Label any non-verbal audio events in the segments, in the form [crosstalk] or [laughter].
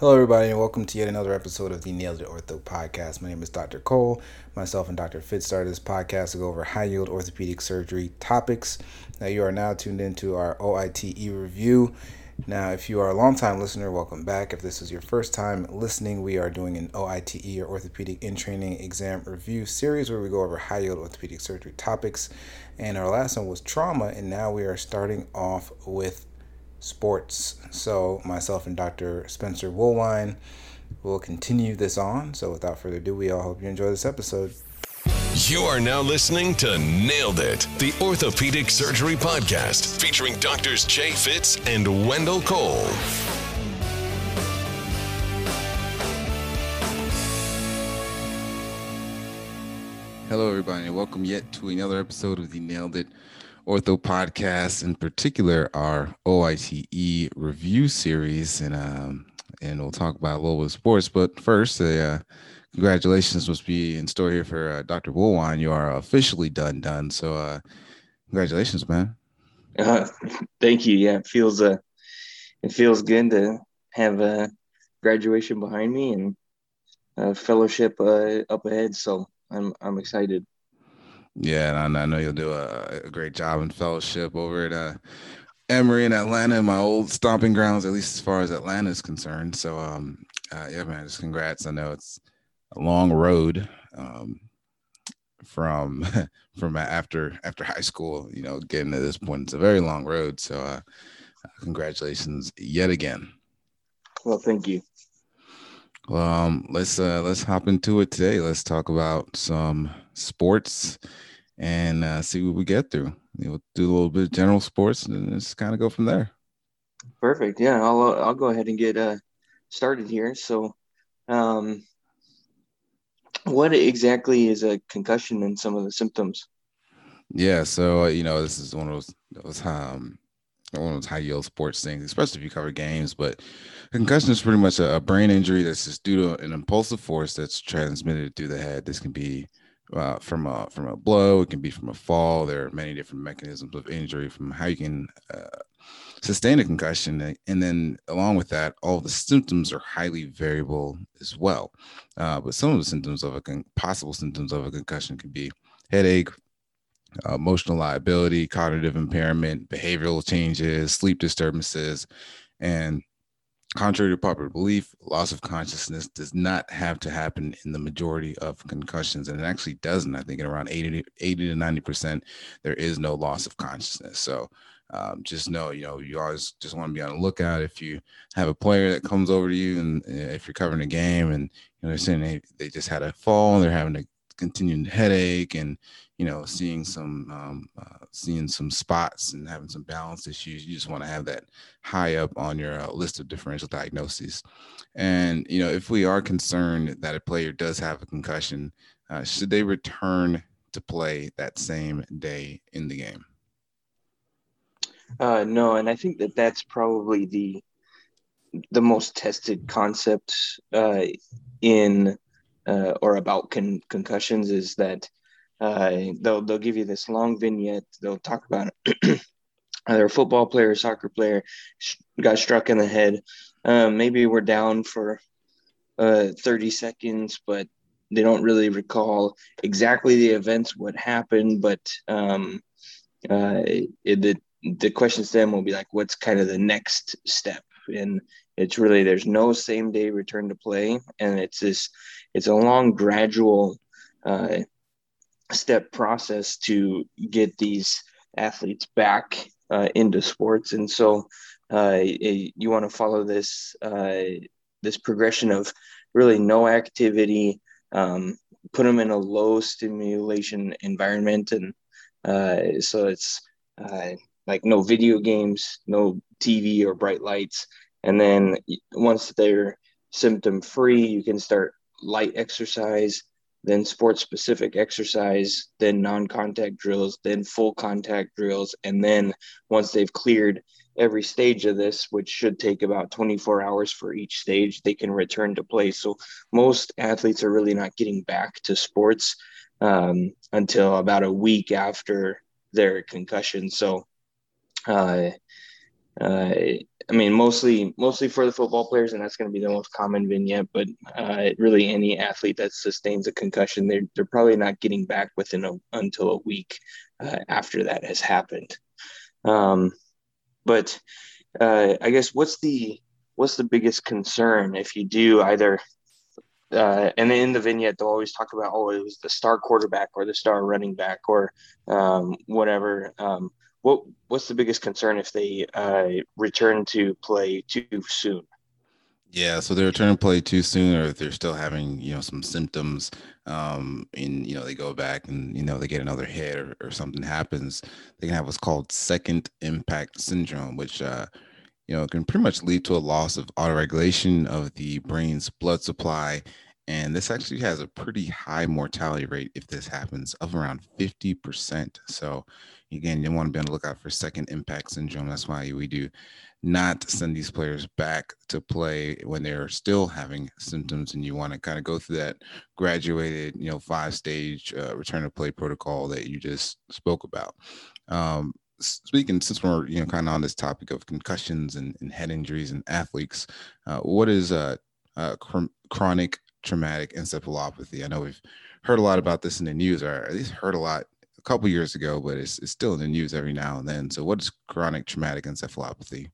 Hello, everybody, and welcome to yet another episode of the Nailed It Ortho podcast. My name is Dr. Cole. Myself and Dr. Fitz started this podcast to go over high yield orthopedic surgery topics. Now, you are now tuned into our OITE review. Now, if you are a long-time listener, welcome back. If this is your first time listening, we are doing an OITE or Orthopedic in Training Exam Review series where we go over high yield orthopedic surgery topics. And our last one was trauma, and now we are starting off with sports. So, myself and Dr. Spencer Woolwine will continue this on. So, without further ado, we all hope you enjoy this episode. You are now listening to Nailed It, the Orthopedic Surgery Podcast, featuring doctors Jay Fitz and Wendell Cole. Hello, everybody, and welcome yet to another episode of the Nailed It Ortho podcast, in particular, our OITE review series, and um, and we'll talk about a little bit of sports. But first, uh, congratulations must be in store here for uh, Dr. Woolwine. You are officially done, done. So, uh, congratulations, man. Uh, thank you. Yeah, it feels uh, it feels good to have a graduation behind me and a fellowship uh, up ahead. So I'm I'm excited. Yeah, and I, know you'll do a, a, great job in fellowship over at uh, Emory in Atlanta, my old stomping grounds, at least as far as Atlanta is concerned. So, um, uh, yeah, man, just congrats. I know it's a long road um, from [laughs] from after after high school. You know, getting to this point, it's a very long road. So, uh, congratulations yet again. Well, thank you. Well, um, let's uh, let's hop into it today. Let's talk about some sports and uh, see what we get through. We'll do a little bit of general sports and just kind of go from there. Perfect. Yeah, I'll uh, I'll go ahead and get uh, started here. So, um, what exactly is a concussion and some of the symptoms? Yeah, so uh, you know this is one of those those um one of those high yield sports things, especially if you cover games. But concussion is pretty much a, a, brain injury that's just due to an impulsive force that's transmitted through the head. This can be uh, from a from a blow, it can be from a fall. There are many different mechanisms of injury from how you can uh, sustain a concussion, and then along with that, all the symptoms are highly variable as well. Uh, but some of the symptoms of a con- possible symptoms of a concussion can be headache, uh, emotional lability, cognitive impairment, behavioral changes, sleep disturbances, and contrary to popular belief, loss of consciousness does not have to happen in the majority of concussions, and it actually doesn't. I think in around 80 to, 80 to 90 percent, there is no loss of consciousness. So. Um, just know, you know, you always just want to be on the lookout. If you have a player that comes over to you, and uh, if you're covering a game, and you know they're saying they, they just had a fall, and they're having a continuing headache, and you know, seeing some um, uh, seeing some spots and having some balance issues. You just want to have that high up on your uh, list of differential diagnoses. And you know, if we are concerned that a player does have a concussion, uh, should they return to play that same day in the game? Uh, no, and I think that that's probably the the most tested concept uh, in uh, or about con- concussions is that uh, they'll they'll give you this long vignette. They'll talk about [clears throat] either a football player, soccer player got struck in the head. Um, maybe we're down for uh, 30 seconds, but they don't really recall exactly the events, what happened. But um, uh, it, the the questions to them will be like, what's kind of the next step? And it's really there's no same day return to play, and it's this it's a long gradual uh, step process to get these athletes back uh, into sports. And so uh, you want to follow this uh, this progression of really no activity, um, put them in a low stimulation environment, and uh, so it's like no video games, no TV or bright lights. And then once they're symptom free, you can start light exercise then sports specific exercise, then non contact drills, then full contact drills. And then once they've cleared every stage of this, which should take about 24 hours for each stage, they can return to play. So most athletes are really not getting back to sports um, until about a week after their concussion. So, uh, uh, I mean, mostly mostly for the football players, and that's going to be the most common vignette. But uh, really, any athlete that sustains a concussion, they're they're probably not getting back within a, until a week uh, after that has happened. Um, but uh, I guess what's the what's the biggest concern if you do either uh, and in the vignette they'll always talk about oh it was the star quarterback or the star running back or um, whatever um, what what's the biggest concern if they uh, return to play too soon? Yeah, so they return to play too soon, or if they're still having, you know, some symptoms, um, and you know they go back and you know they get another hit or, or something happens, they can have what's called second impact syndrome, which uh, you know can pretty much lead to a loss of autoregulation of the brain's blood supply, and this actually has a pretty high mortality rate if this happens of around fifty percent. So again, you want to be on the lookout for second impact syndrome. That's why we do not send these players back to play when they're still having symptoms and you want to kind of go through that graduated you know five stage uh, return to play protocol that you just spoke about um, speaking since we're you know kind of on this topic of concussions and, and head injuries and athletes uh, what is uh, uh, cr- chronic traumatic encephalopathy i know we've heard a lot about this in the news or at least heard a lot a couple years ago but it's, it's still in the news every now and then so what is chronic traumatic encephalopathy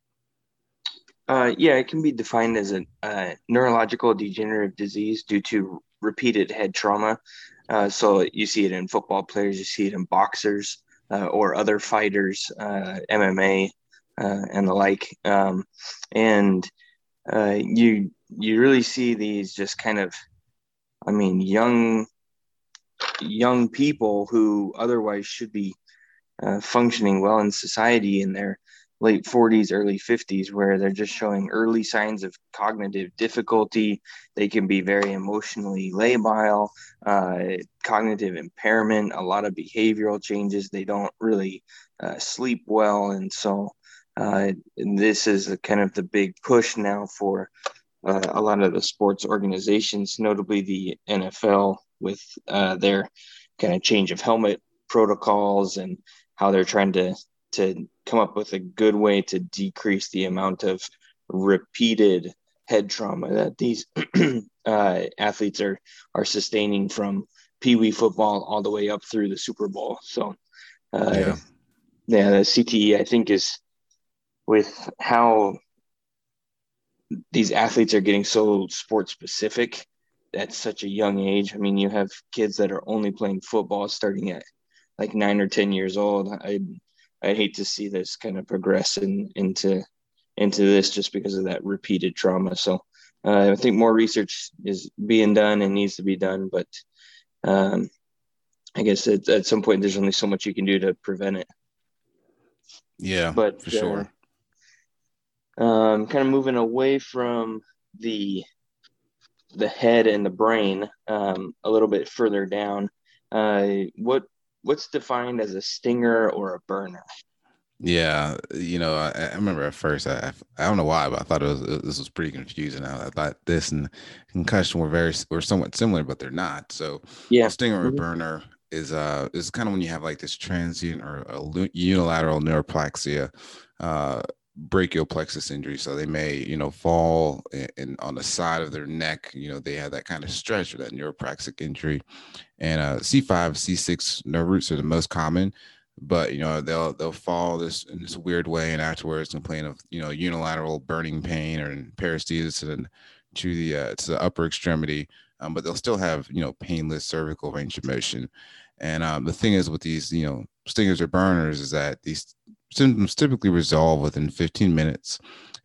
uh, yeah, it can be defined as a uh, neurological degenerative disease due to repeated head trauma. Uh, so you see it in football players, you see it in boxers uh, or other fighters, uh, MMA uh, and the like. Um, and you you really see these just kind of, I mean, young young people who otherwise should be functioning well in society, in they're late 40s, early 50s, where they're just showing early signs of cognitive difficulty. They can be very emotionally labile, uh, cognitive impairment, a lot of behavioral changes. They don't really uh, sleep well. And so uh, this is kind of the big push now for uh, a lot of the sports organizations, notably the NFL, with uh, their kind of change of helmet protocols and how they're trying to to come up with a good way to decrease the amount of repeated head trauma that these [clears throat] uh, athletes are are sustaining from pee wee football all the way up through the Super Bowl. So, uh, yeah. yeah, the CTE I think is with how these athletes are getting so sport specific at such a young age. I mean, you have kids that are only playing football starting at like nine or ten years old. I I hate to see this kind of progress in, into into this just because of that repeated trauma. So uh, I think more research is being done and needs to be done, but um, I guess at, at some point there's only so much you can do to prevent it. Yeah, but for sure. Um, kind of moving away from the the head and the brain um, a little bit further down. Uh, what what's defined as a stinger or a burner? Yeah, you know, I, I remember at first, I, I don't know why, but I thought it was this was pretty confusing. I, I thought this and concussion were very were somewhat similar, but they're not. So, yeah, stinger or mm-hmm. burner is uh is kind of when you have like this transient or unilateral neuropraxia, uh, brachial plexus injury. So they may, you know, fall in, on the side of their neck. You know, they have that kind of stretch or that neuropraxic injury. And uh, C5, C6 nerve roots are the most common, but you know they'll they'll fall this in this weird way, and afterwards complain of you know unilateral burning pain or paresthesia the to the, uh, to the upper extremity. Um, but they'll still have you know painless cervical range of motion. And um, the thing is with these you know stingers or burners is that these symptoms typically resolve within 15 minutes.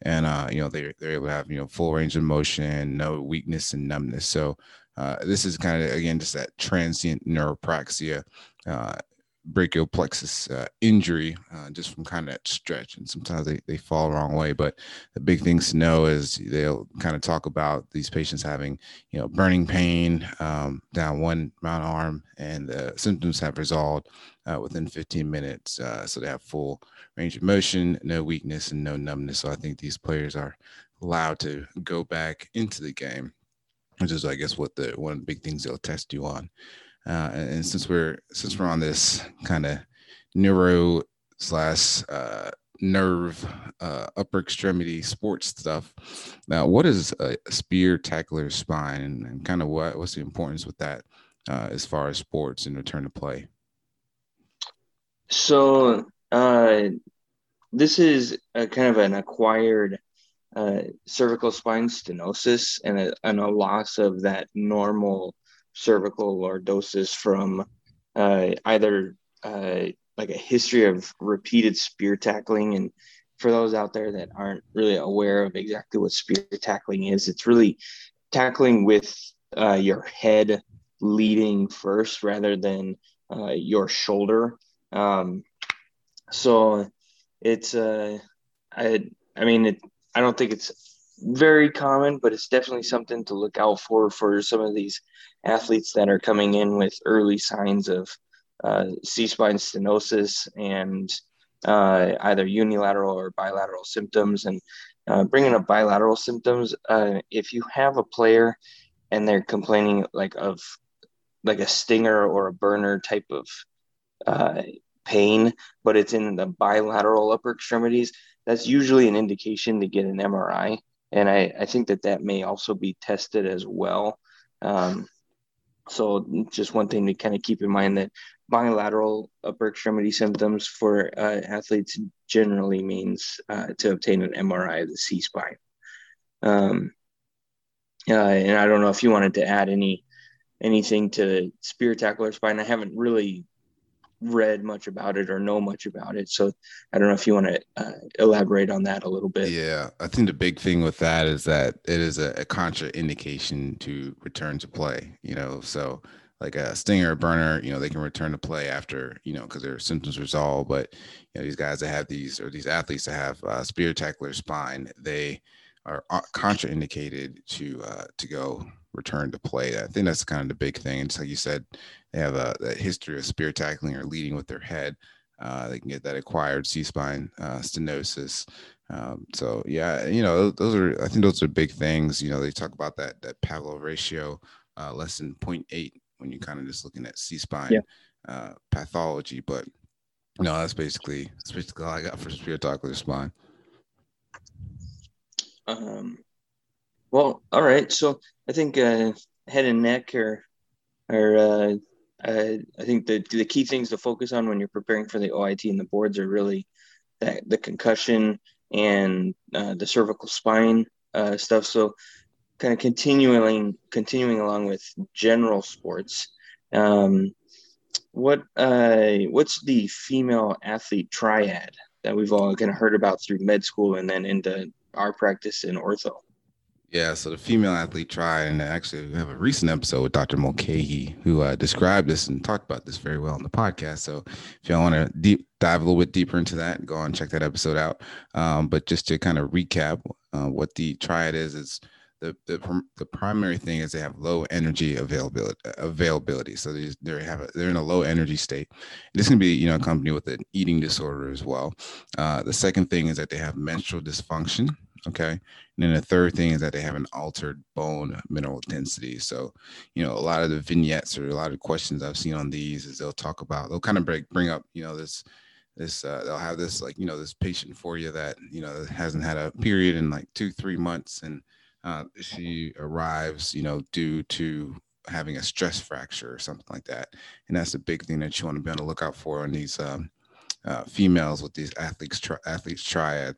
And uh, you know they're, they're able to have you know full range of motion no weakness and numbness. So uh, this is kind of again just that transient neuropraxia uh, brachial plexus uh, injury uh, just from kind of that stretch and sometimes they, they fall the wrong way but the big things to know is they'll kind of talk about these patients having you know burning pain um, down one mount arm and the symptoms have resolved uh, within 15 minutes uh, so they have full range of motion no weakness and no numbness so i think these players are allowed to go back into the game which is i guess what the one of the big things they'll test you on uh, and, since we're since we're on this kind of neuro slash uh, nerve, uh, upper extremity sports stuff. Now, what is a spear tackler spine, and, and kind of what what's the importance with that uh, as far as sports and return to play? So uh, this is a kind of an acquired uh, cervical spine stenosis and a, and a loss of that normal cervical lordosis from uh, either uh, like a history of repeated spear tackling. And for those out there that aren't really aware of exactly what spear tackling is, it's really tackling with uh, your head leading first rather than uh, your shoulder. Um, so it's uh, I I mean it. I don't think it's very common, but it's definitely something to look out for for some of these athletes that are coming in with early signs of uh, C spine stenosis and uh, either unilateral or bilateral symptoms. And uh, bringing up bilateral symptoms, uh, if you have a player and they're complaining like of like a stinger or a burner type of uh, pain, but it's in the bilateral upper extremities, that's usually an indication to get an MRI. And I, I think that that may also be tested as well. Um, so just one thing to kind of keep in mind that bilateral upper extremity symptoms for uh, athletes generally means uh, to obtain an MRI of the C spine. Um, uh, and I don't know if you wanted to add any anything to spear tackler spine. I haven't really read much about it or know much about it. So I don't know if you want to uh, elaborate on that a little bit. Yeah, I think the big thing with that is that it is a, a contraindication to return to play. You know, so like a stinger, a burner, you know, they can return to play after, you know, because their symptoms resolve. But you know, these guys that have these or these athletes that have uh, spear tackler spine, they are uh, contraindicated to uh, to go return to play. I think that's kind of the big thing. It's like you said, they have a, a history of spear tackling or leading with their head. Uh, they can get that acquired C-spine uh, stenosis. Um, so yeah, you know, those are I think those are big things. You know, they talk about that that Pavlov ratio uh, less than 0.8 when you're kind of just looking at C-spine yeah. Uh, pathology. But no, that's basically that's basically all I got for spear tackler spine. Um, well, all right. So I think uh, head and neck are are uh, I think the the key things to focus on when you're preparing for the OIT and the boards are really that the concussion and uh, the cervical spine uh, stuff. So kind of continuing continuing along with general sports. Um, what uh, what's the female athlete triad that we've all kind of heard about through med school and then into our practice in ortho? Yeah, so the female athlete triad, and actually we have a recent episode with Dr. Mulcahy who uh, described this and talked about this very well on the podcast. So if y'all want to deep dive a little bit deeper into that, go and check that episode out. Um, but just to kind of recap, uh, what the triad is, is the, the the primary thing is they have low energy availability availability. So they they have a, they're in a low energy state. This can be you know accompanied with an eating disorder as well. Uh, the second thing is that they have menstrual dysfunction. Okay, and then the third thing is that they have an altered bone mineral density. So you know a lot of the vignettes or a lot of questions I've seen on these is they'll talk about they'll kind of bring bring up you know this this uh, they'll have this like you know this patient for you that you know hasn't had a period in like two three months and uh, she arrives, you know, due to having a stress fracture or something like that. And that's a big thing that you want to be on the lookout for in these um, uh, females with these athletes tri- athletes triad.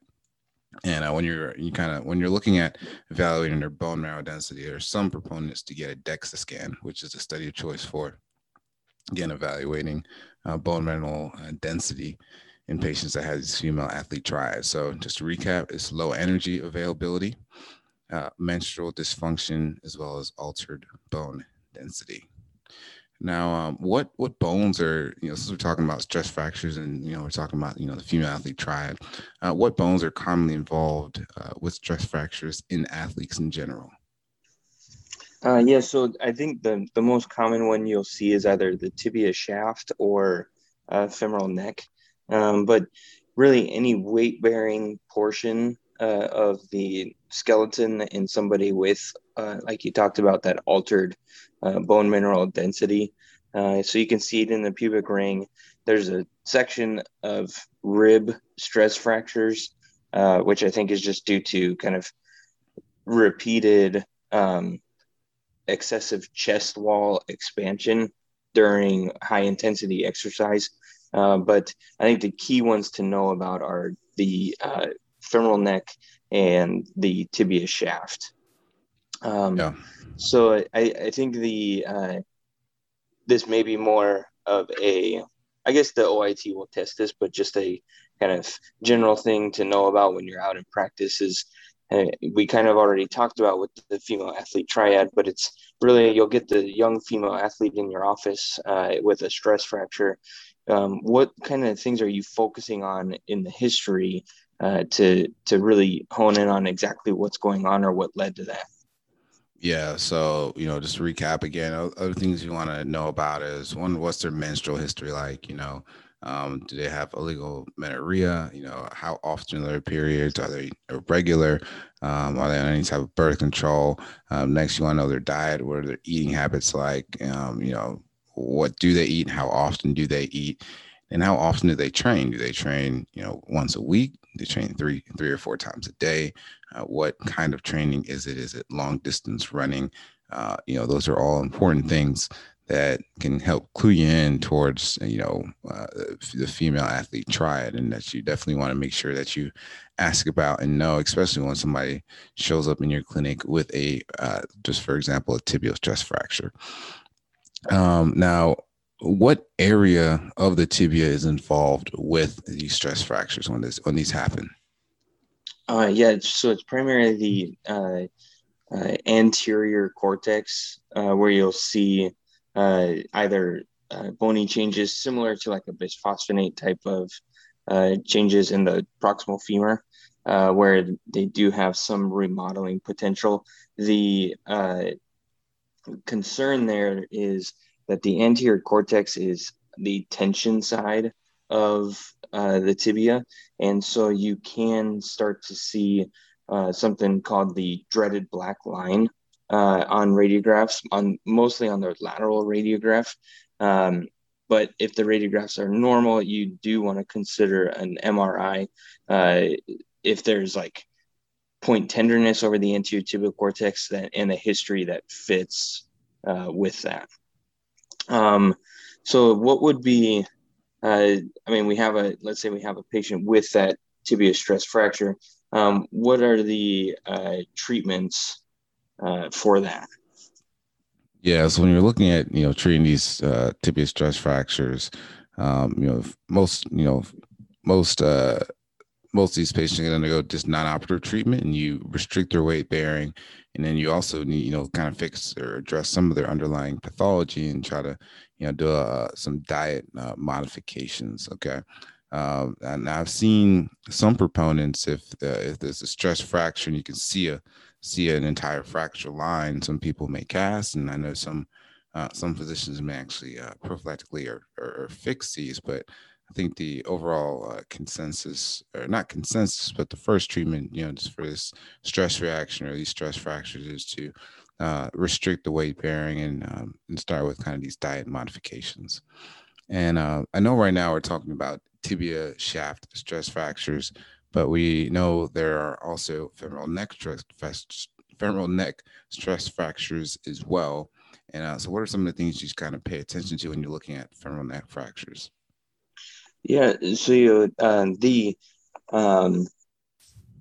And uh, when you're you kind of when you're looking at evaluating their bone marrow density, there are some proponents to get a DEXA scan, which is a study of choice for again evaluating uh, bone mineral uh, density in patients that have these female athlete triads. So just to recap, it's low energy availability, uh, menstrual dysfunction as well as altered bone density. Now, um, what what bones are you know? Since we're talking about stress fractures, and you know, we're talking about you know the female athlete triad. Uh, what bones are commonly involved uh, with stress fractures in athletes in general? Uh, yeah, so I think the the most common one you'll see is either the tibia shaft or uh, femoral neck, um, but really any weight bearing portion uh, of the skeleton in somebody with, uh, like you talked about, that altered uh, bone mineral density. Uh, so you can see it in the pubic ring. There's a section of rib stress fractures, uh, which I think is just due to kind of repeated um, excessive chest wall expansion during high intensity exercise. Uh, but I think the key ones to know about are the uh, femoral neck and the tibia shaft. Um, yeah. So I, I think the uh, this may be more of a I guess the OIT will test this, but just a kind of general thing to know about when you're out in practice is uh, we kind of already talked about with the female athlete triad, but it's really you'll get the young female athlete in your office uh, with a stress fracture. Um, what kind of things are you focusing on in the history uh, to to really hone in on exactly what's going on or what led to that? Yeah, so you know, just to recap again, other things you want to know about is one, what's their menstrual history like? You know, um, do they have illegal amenorrhea? You know, how often are their periods? Are they irregular? Um, are they on any type of birth control? Um, next, you want to know their diet. What are their eating habits like? Um, you know, what do they eat? How often do they eat? And how often do they train? Do they train, you know, once a week? They train three, three or four times a day. Uh, what kind of training is it? Is it long distance running? Uh, you know, those are all important things that can help clue you in towards you know uh, the female athlete triad and that you definitely want to make sure that you ask about and know especially when somebody shows up in your clinic with a uh, just for example a tibial stress fracture um, now what area of the tibia is involved with these stress fractures when this when these happen uh, yeah so it's primarily the uh, uh, anterior cortex uh, where you'll see uh, either uh, bony changes similar to like a bisphosphonate type of changes in the proximal femur, where they do have some remodeling potential. The concern there is that the anterior cortex is the tension side of uh, the tibia, and so you can start to see something called the dreaded black line uh, on radiographs, on mostly on the lateral radiograph. Um, but if the radiographs are normal, you do want to consider an MRI. Uh, if there's like point tenderness over the anterior tibial cortex that, and a history that fits uh, with that. Um, so what would be, uh, I mean, we have a, let's say we have a patient with that tibia stress fracture. Um, what are the uh, treatments uh, for that. Yeah, so when you're looking at you know treating these uh, tibia stress fractures, um, you know most you know most uh, most of these patients undergo just non-operative treatment, and you restrict their weight bearing, and then you also need you know kind of fix or address some of their underlying pathology and try to you know do uh, some diet uh, modifications. Okay. Um, and I've seen some proponents if the, if there's a stress fracture and you can see a see an entire fracture line. Some people may cast, and I know some uh, some physicians may actually uh, prophylactically or, or, or, fix these. But I think the overall uh, consensus, or not consensus, but the first treatment, you know, just for this stress reaction or these stress fractures, is to uh, restrict the weight bearing and um, and start with kind of these diet modifications. And uh, I know right now we're talking about tibia shaft stress fractures but we know there are also femoral neck stress, femoral neck stress fractures as well. And uh, so, what are some of the things you kind of pay attention to when you're looking at femoral neck fractures? Yeah, so uh, the um,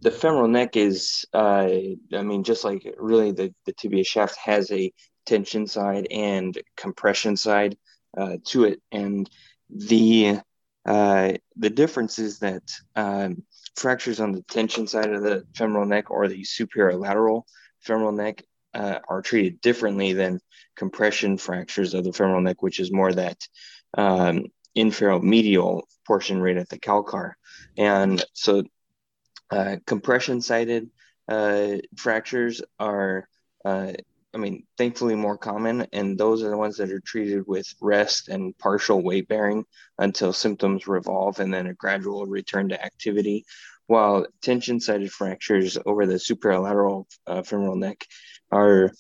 the femoral neck is, uh, I mean, just like really the the tibia shaft has a tension side and compression side uh, to it, and the uh, the difference is that um, fractures on the tension side of the femoral neck or the superior lateral femoral neck uh, are treated differently than compression fractures of the femoral neck, which is more that um, inferior medial portion right at the calcar. And so uh, compression sided uh, fractures are uh, I mean, thankfully more common, and those are the ones that are treated with rest and partial weight bearing until symptoms revolve and then a gradual return to activity. While tension sided fractures over the superolateral uh, femoral neck are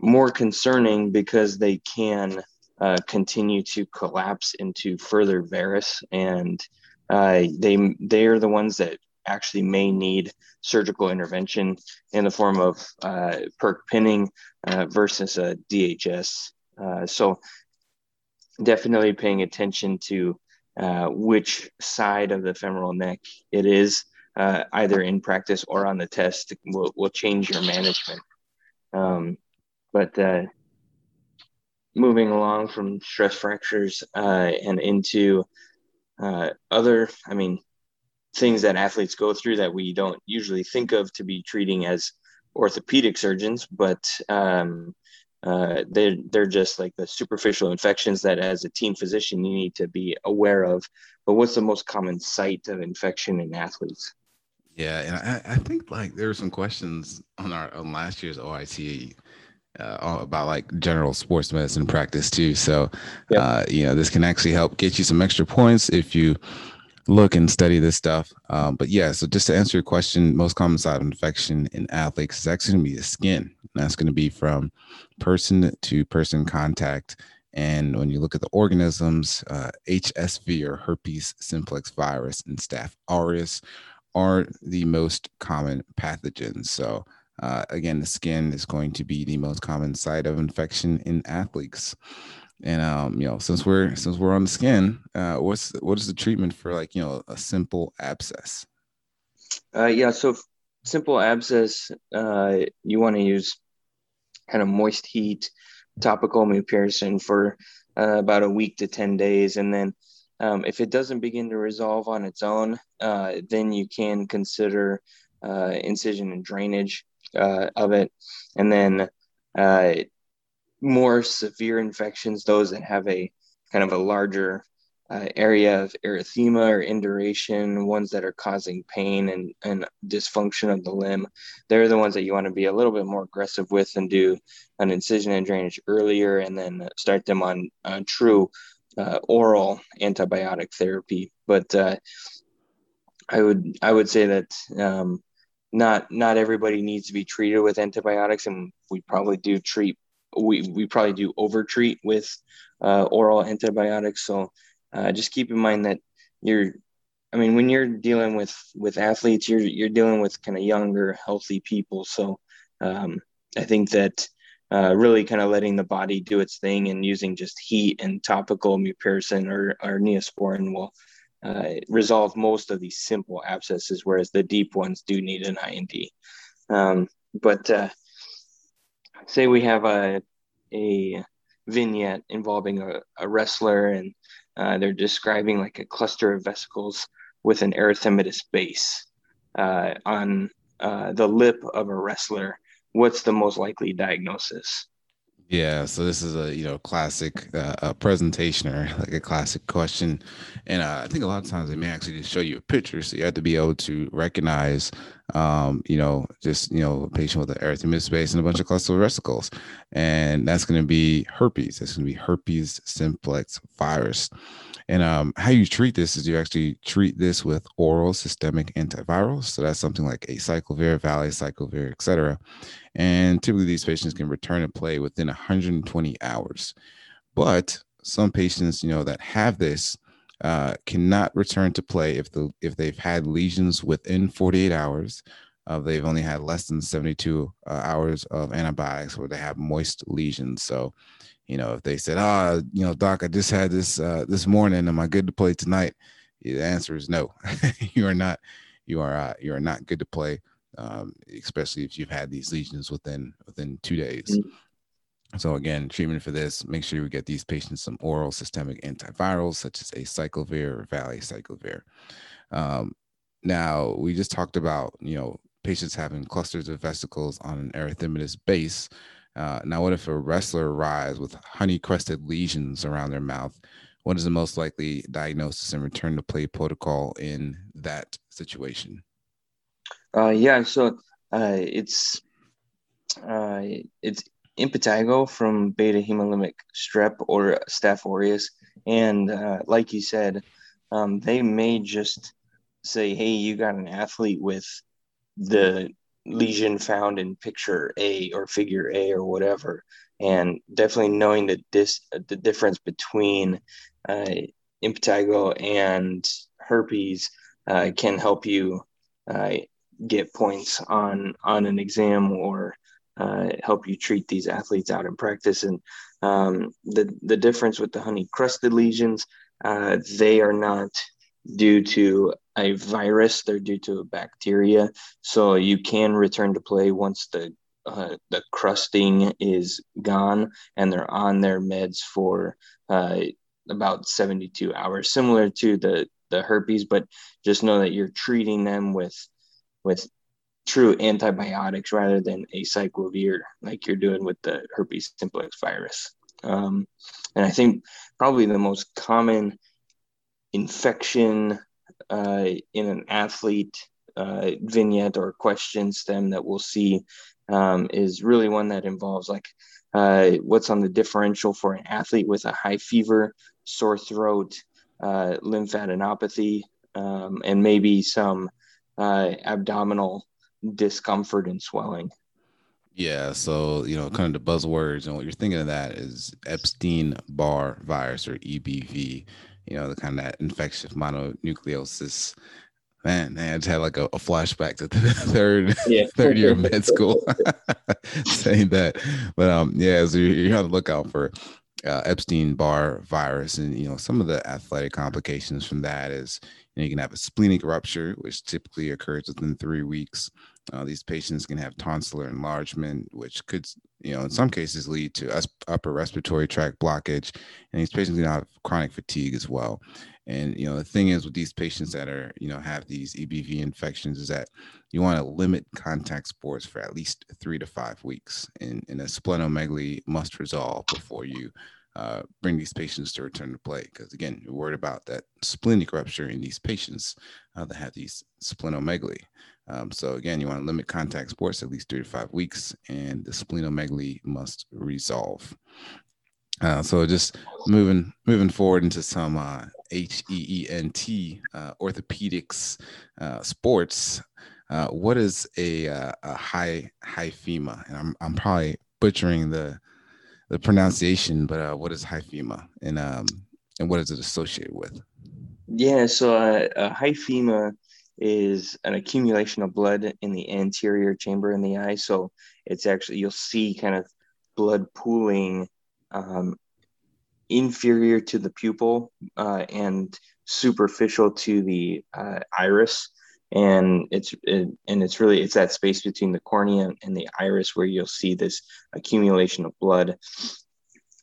more concerning because they can uh, continue to collapse into further varus and uh, they they are the ones that actually may need surgical intervention in the form of uh, perc pinning uh, versus a DHS. Uh, so definitely paying attention to which side of the femoral neck it is, either in practice or on the test, will, will change your management. Um, but moving along from stress fractures and into other, I mean, things that athletes go through that we don't usually think of to be treating as orthopedic surgeons, but um, uh, they're they're just like the superficial infections that, as a team physician, you need to be aware of. But what's the most common site of infection in athletes? Yeah, and I, I think like there were some questions on our on last year's OIT uh, about like general sports medicine practice too. So, uh, you know, this can actually help get you some extra points if you look and study this stuff. Um, but yeah, so just to answer your question, most common site of infection in athletes is actually going to be the skin. And That's going to be from person to person contact. And when you look at the organisms, uh, HSV or herpes simplex virus and staph aureus are the most common pathogens. So uh, again, the skin is going to be the most common site of infection in athletes. And um, you know, since we're since we're on the skin, uh, what's what is the treatment for like you know a simple abscess? Uh, yeah, so simple abscess, uh, you want to use kind of moist heat, topical mupirocin for uh, about a week to ten days, and then um, if it doesn't begin to resolve on its own, uh, then you can consider uh, incision and drainage uh, of it, and then uh, more severe infections, those that have a kind of a larger uh, area of erythema or induration, ones that are causing pain and, and dysfunction of the limb, they're the ones that you want to be a little bit more aggressive with and do an incision and drainage earlier and then start them on uh, true uh, oral antibiotic therapy. But uh, I would I would say that um, not not everybody needs to be treated with antibiotics, and we probably do treat we, we probably do over treat with uh, oral antibiotics. So uh, just keep in mind that you're, I mean, when you're dealing with with athletes, you're you're dealing with kind of younger, healthy people. So um, I think that uh, really kind of letting the body do its thing and using just heat and topical mupirocin or, or neosporin will uh, resolve most of these simple abscesses, whereas the deep ones do need an I&D. Um, but uh, say we have a a vignette involving a, a wrestler and uh, they're describing like a cluster of vesicles with an erythematous base uh, on uh, the lip of a wrestler what's the most likely diagnosis yeah, so this is a you know classic uh, a presentation or like a classic question, and uh, I think a lot of times they may actually just show you a picture, so you have to be able to recognize, um, you know, just you know, a patient with an erythematous base and a bunch of cluster vesicles, and that's going to be herpes. That's going to be herpes simplex virus. And um, how you treat this is you actually treat this with oral systemic antivirals. So that's something like acyclovir, valacyclovir, et cetera. And typically these patients can return to play within 120 hours. But some patients, you know, that have this uh, cannot return to play if the if they've had lesions within 48 hours. Uh, they've only had less than 72 uh, hours of antibiotics or they have moist lesions. So you know, if they said, "Ah, you know, doc, I just had this uh, this morning. Am I good to play tonight?" The answer is no. [laughs] you are not. You are. Uh, you are not good to play, um, especially if you've had these lesions within within two days. Mm-hmm. So again, treatment for this, make sure you get these patients some oral systemic antivirals such as acyclovir or valacyclovir. Um, now we just talked about you know patients having clusters of vesicles on an erythematous base. Uh, now, what if a wrestler arrives with honey crusted lesions around their mouth? What is the most likely diagnosis and return to play protocol in that situation? Uh, yeah, so uh, it's uh, it's impetigo from beta hemolytic strep or staph aureus, and uh, like you said, um, they may just say, "Hey, you got an athlete with the lesion found in picture A or figure A or whatever, and definitely knowing the dis the difference between uh, impetigo and herpes uh, can help you uh, get points on on an exam or uh, help you treat these athletes out in practice. And um, the the difference with the honey crusted lesions, uh, they are not due to a virus; they're due to a bacteria. So you can return to play once the uh, the crusting is gone and they're on their meds for uh, about 72 hours, similar to the the herpes, but just know that you're treating them with with true antibiotics rather than a acyclovir like you're doing with the herpes simplex virus. Um, and I think probably the most common infection uh, in an athlete uh, vignette or question stem that we'll see um, is really one that involves like uh, what's on the differential for an athlete with a high fever, sore throat, uh, lymphadenopathy, um, and maybe some uh, abdominal discomfort and swelling. Yeah, so you know, kind of the buzzwords and what you're thinking of that is Epstein Barr virus or EBV. You know, the kind of that infectious mononucleosis. Man, man, I just had like a, a flashback to the [laughs] third yeah. [laughs] third year of med school [laughs] saying that. But um, yeah, so you're, you're on the lookout for uh, Epstein Barr virus, and you know some of the athletic complications from that is you, know, you can have a splenic rupture, which typically occurs within three weeks. Uh, these patients can have tonsillar enlargement, which could, you know, in some cases lead to upper respiratory tract blockage, and these patients can have chronic fatigue as well. And you know, the thing is with these patients that are, you know, have these EBV infections is that you want to limit contact sports for at least three to five weeks, and, and a splenomegaly must resolve before you uh, bring these patients to return to play. Because again, you're worried about that splenic rupture in these patients uh, that have these splenomegaly. Um, so again, you want to limit contact sports at least three to five weeks, and the splenomegaly must resolve. Uh, so just moving moving forward into some uh, H E E N T uh, orthopedics uh, sports. Uh, what is a, uh, a high hyphema? And I'm I'm probably butchering the the pronunciation, but what is hyphema and um, and what is it associated with? Yeah, so a hyphema is an accumulation of blood in the anterior chamber in the eye. So it's actually you'll see kind of blood pooling um, inferior to the pupil uh, and superficial to the uh, iris and it's it, and it's really it's that space between the cornea and the iris where you'll see this accumulation of blood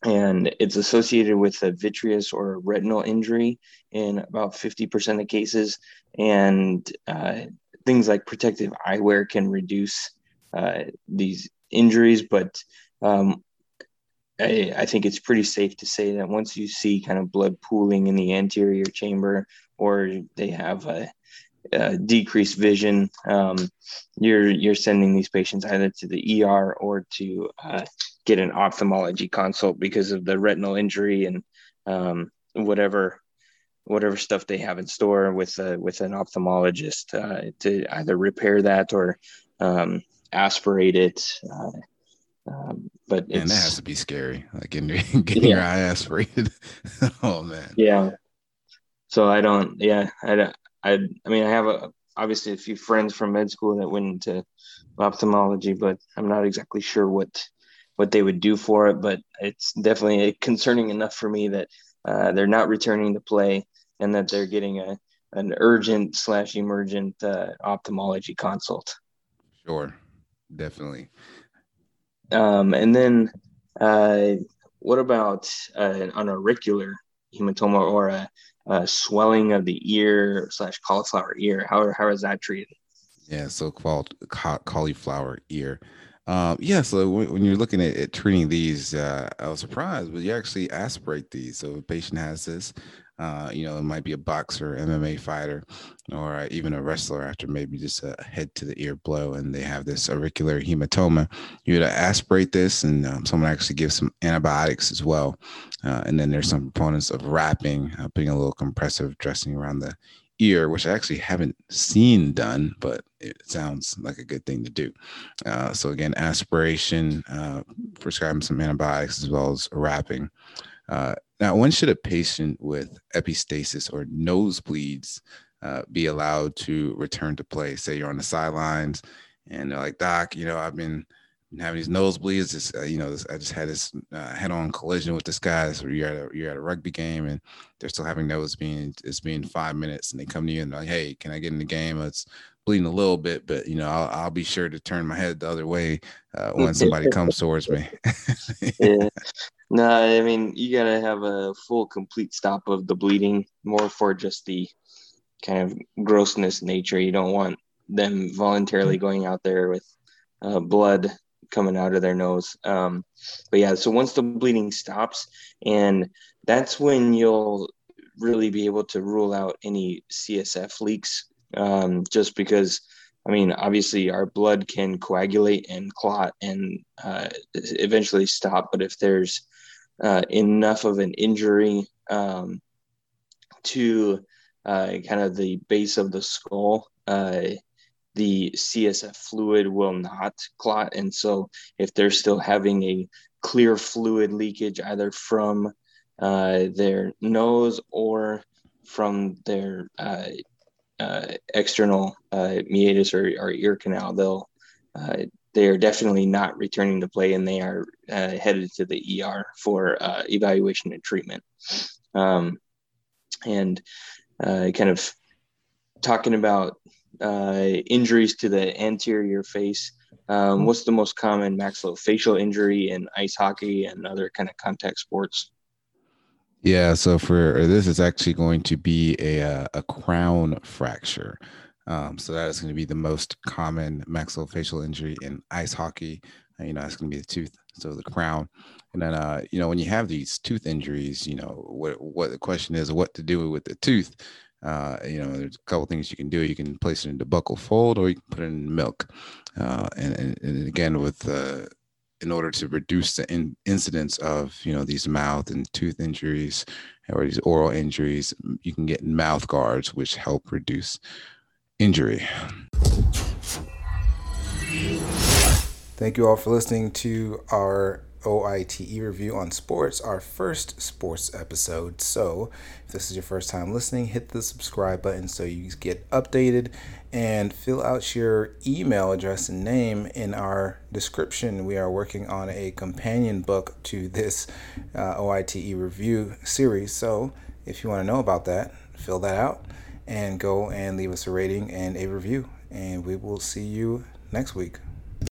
and it's associated with a vitreous or retinal injury in about 50% of cases. And uh, things like protective eyewear can reduce uh, these injuries but um, I, I, think it's pretty safe to say that once you see kind of blood pooling in the anterior chamber or they have a decreased vision, um, you're you're sending these patients either to the ER or to uh, get an ophthalmology consult because of the retinal injury and um, whatever whatever stuff they have in store with uh, with an ophthalmologist uh, to either repair that or um, aspirate it. Uh, um, but and that has to be scary, like getting, [laughs] getting yeah. your eye aspirated. [laughs] oh man. Yeah. So I don't. Yeah, I don't. I I mean I have a obviously a few friends from med school that went into ophthalmology, but I'm not exactly sure what what they would do for it. But it's definitely concerning enough for me that uh, they're not returning to play and that they're getting a an urgent slash emergent uh, ophthalmology consult. Sure, definitely. Um, and then uh, what about uh, an auricular hematoma or a uh, swelling of the ear slash cauliflower ear. How, how is that treated? Yeah, so called cauliflower ear. Um, yeah, so when, when you're looking at, at treating these, uh, I was surprised, but you actually aspirate these. So a patient has this, uh, you know, it might be a boxer, MMA fighter, or uh, even a wrestler after maybe just a head to the ear blow, and they have this auricular hematoma. You would aspirate this, and um, someone actually gives some antibiotics as well. Uh, and then there's some components of wrapping, uh, putting a little compressive dressing around the ear, which I actually haven't seen done, but it sounds like a good thing to do. Uh, so again, aspiration, uh, prescribing some antibiotics as well as wrapping. Uh, now, when should a patient with epistaxis or nosebleeds uh, be allowed to return to play? Say you're on the sidelines and they're like, Doc, you know, I've been having these nosebleeds. Uh, you know, this, I just had this uh, head-on collision with this guy. So you're at a you're at a rugby game, and they're still having nosebleeds. it's been five minutes, and they come to you and they're like, "Hey, can I get in the game? It's bleeding a little bit, but you know, I'll, I'll be sure to turn my head the other way uh, when somebody comes towards me." [laughs] yeah. No, I mean you gotta have a full, complete stop of the bleeding, more for just the kind of grossness nature. You don't want them voluntarily going out there with uh, blood coming out of their nose. Um, but yeah, so once the bleeding stops, and that's when you'll really be able to rule out any CSF leaks. Um, just because, I mean, obviously our blood can coagulate and clot and uh, eventually stop. But if there's uh, enough of an injury um, to uh, kind of the base of the skull, uh, the CSF fluid will not clot. And so, if they're still having a clear fluid leakage either from uh, their nose or from their uh, external uh, meatus or, or, ear canal, they'll uh, they are definitely not returning to play, and they are uh, headed to the ER for evaluation and treatment. Um, and kind of talking about uh, injuries to the anterior face. Um, what's the most common maxillofacial injury in ice hockey and other kind of contact sports? Yeah, so for this, is actually going to be a uh, a crown fracture. Um, so that is going to be the most common maxillofacial injury in ice hockey. Uh, you know, that's going to be the tooth, so the crown. And then, uh, you know, when you have these tooth injuries, you know, what what the question is, what to do with the tooth. Uh, you know, there's a couple things you can do. You can place it in the buccal fold, or you can put it in milk. Uh, and, and, and, again, with uh, in order to reduce the in, incidence of you know these mouth and tooth injuries or these oral injuries, you can get mouth guards, which help reduce injury. Thank you all for listening to our OITE review on sports, our first sports episode. So, if this is your first time listening, hit the subscribe button so you get updated and fill out your email address and name in our description. We are working on a companion book to this uh, OITE review series. So, if you want to know about that, fill that out and go and leave us a rating and a review. And we will see you next week.